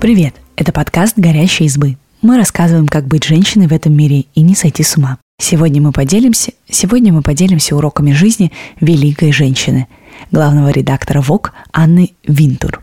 Привет! Это подкаст «Горящие избы». Мы рассказываем, как быть женщиной в этом мире и не сойти с ума. Сегодня мы поделимся, сегодня мы поделимся уроками жизни великой женщины, главного редактора ВОК Анны Винтур.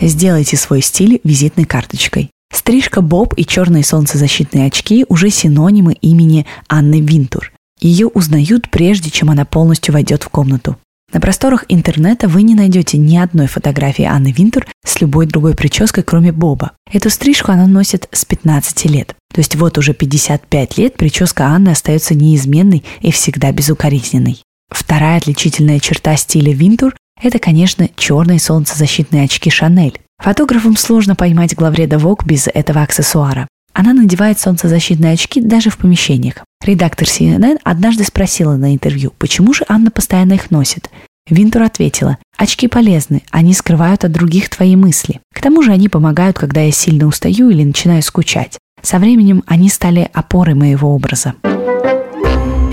Сделайте свой стиль визитной карточкой. Стрижка Боб и черные солнцезащитные очки уже синонимы имени Анны Винтур. Ее узнают прежде, чем она полностью войдет в комнату. На просторах интернета вы не найдете ни одной фотографии Анны Винтур с любой другой прической, кроме Боба. Эту стрижку она носит с 15 лет. То есть вот уже 55 лет прическа Анны остается неизменной и всегда безукоризненной. Вторая отличительная черта стиля Винтур – это, конечно, черные солнцезащитные очки Шанель. Фотографам сложно поймать главреда Vogue без этого аксессуара. Она надевает солнцезащитные очки даже в помещениях. Редактор CNN однажды спросила на интервью, почему же Анна постоянно их носит. Винтур ответила, очки полезны, они скрывают от других твои мысли. К тому же они помогают, когда я сильно устаю или начинаю скучать. Со временем они стали опорой моего образа.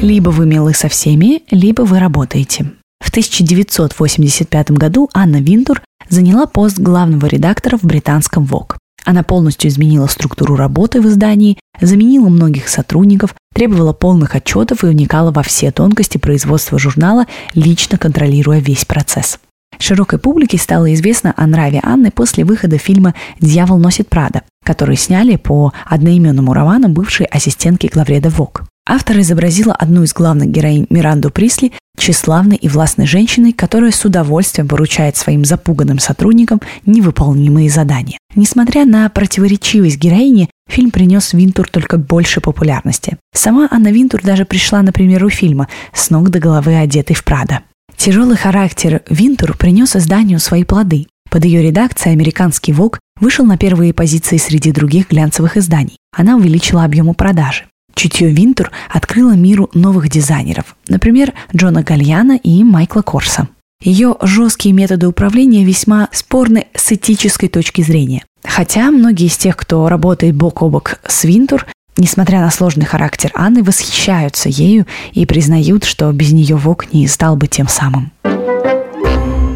Либо вы милы со всеми, либо вы работаете. В 1985 году Анна Винтур заняла пост главного редактора в британском Vogue. Она полностью изменила структуру работы в издании, заменила многих сотрудников, требовала полных отчетов и уникала во все тонкости производства журнала, лично контролируя весь процесс. Широкой публике стало известно о нраве Анны после выхода фильма «Дьявол носит Прада», который сняли по одноименному роману бывшей ассистентки главреда ВОК. Автор изобразила одну из главных героинь Миранду Присли тщеславной и властной женщиной, которая с удовольствием поручает своим запуганным сотрудникам невыполнимые задания. Несмотря на противоречивость героини, фильм принес Винтур только больше популярности. Сама Анна Винтур даже пришла на премьеру фильма с ног до головы одетой в Прада. Тяжелый характер Винтур принес изданию свои плоды. Под ее редакцией американский ВОК вышел на первые позиции среди других глянцевых изданий. Она увеличила объемы продажи. Чутье Винтур открыло миру новых дизайнеров, например, Джона Гальяна и Майкла Корса. Ее жесткие методы управления весьма спорны с этической точки зрения. Хотя многие из тех, кто работает бок о бок с Винтур, несмотря на сложный характер Анны, восхищаются ею и признают, что без нее Вок не стал бы тем самым.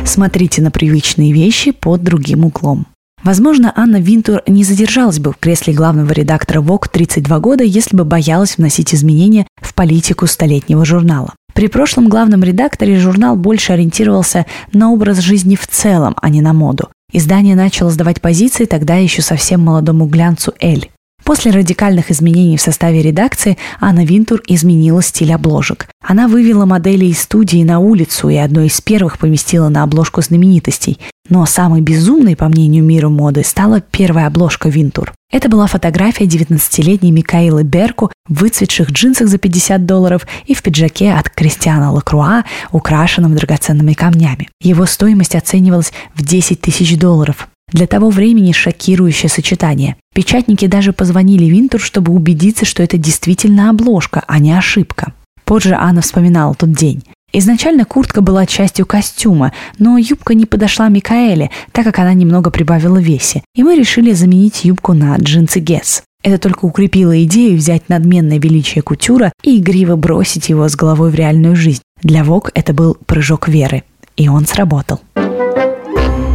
Смотрите на привычные вещи под другим углом. Возможно, Анна Винтур не задержалась бы в кресле главного редактора Vogue 32 года, если бы боялась вносить изменения в политику столетнего журнала. При прошлом главном редакторе журнал больше ориентировался на образ жизни в целом, а не на моду. Издание начало сдавать позиции тогда еще совсем молодому глянцу «Эль». После радикальных изменений в составе редакции Анна Винтур изменила стиль обложек. Она вывела модели из студии на улицу и одной из первых поместила на обложку знаменитостей. Но самой безумной, по мнению мира моды, стала первая обложка Винтур. Это была фотография 19-летней Микаэлы Берку в выцветших джинсах за 50 долларов и в пиджаке от Кристиана Лакруа, украшенном драгоценными камнями. Его стоимость оценивалась в 10 тысяч долларов. Для того времени шокирующее сочетание. Печатники даже позвонили Винтур, чтобы убедиться, что это действительно обложка, а не ошибка. Позже Анна вспоминала тот день. Изначально куртка была частью костюма, но юбка не подошла Микаэле, так как она немного прибавила весе, и мы решили заменить юбку на джинсы Гесс. Это только укрепило идею взять надменное величие кутюра и игриво бросить его с головой в реальную жизнь. Для Вок это был прыжок веры, и он сработал.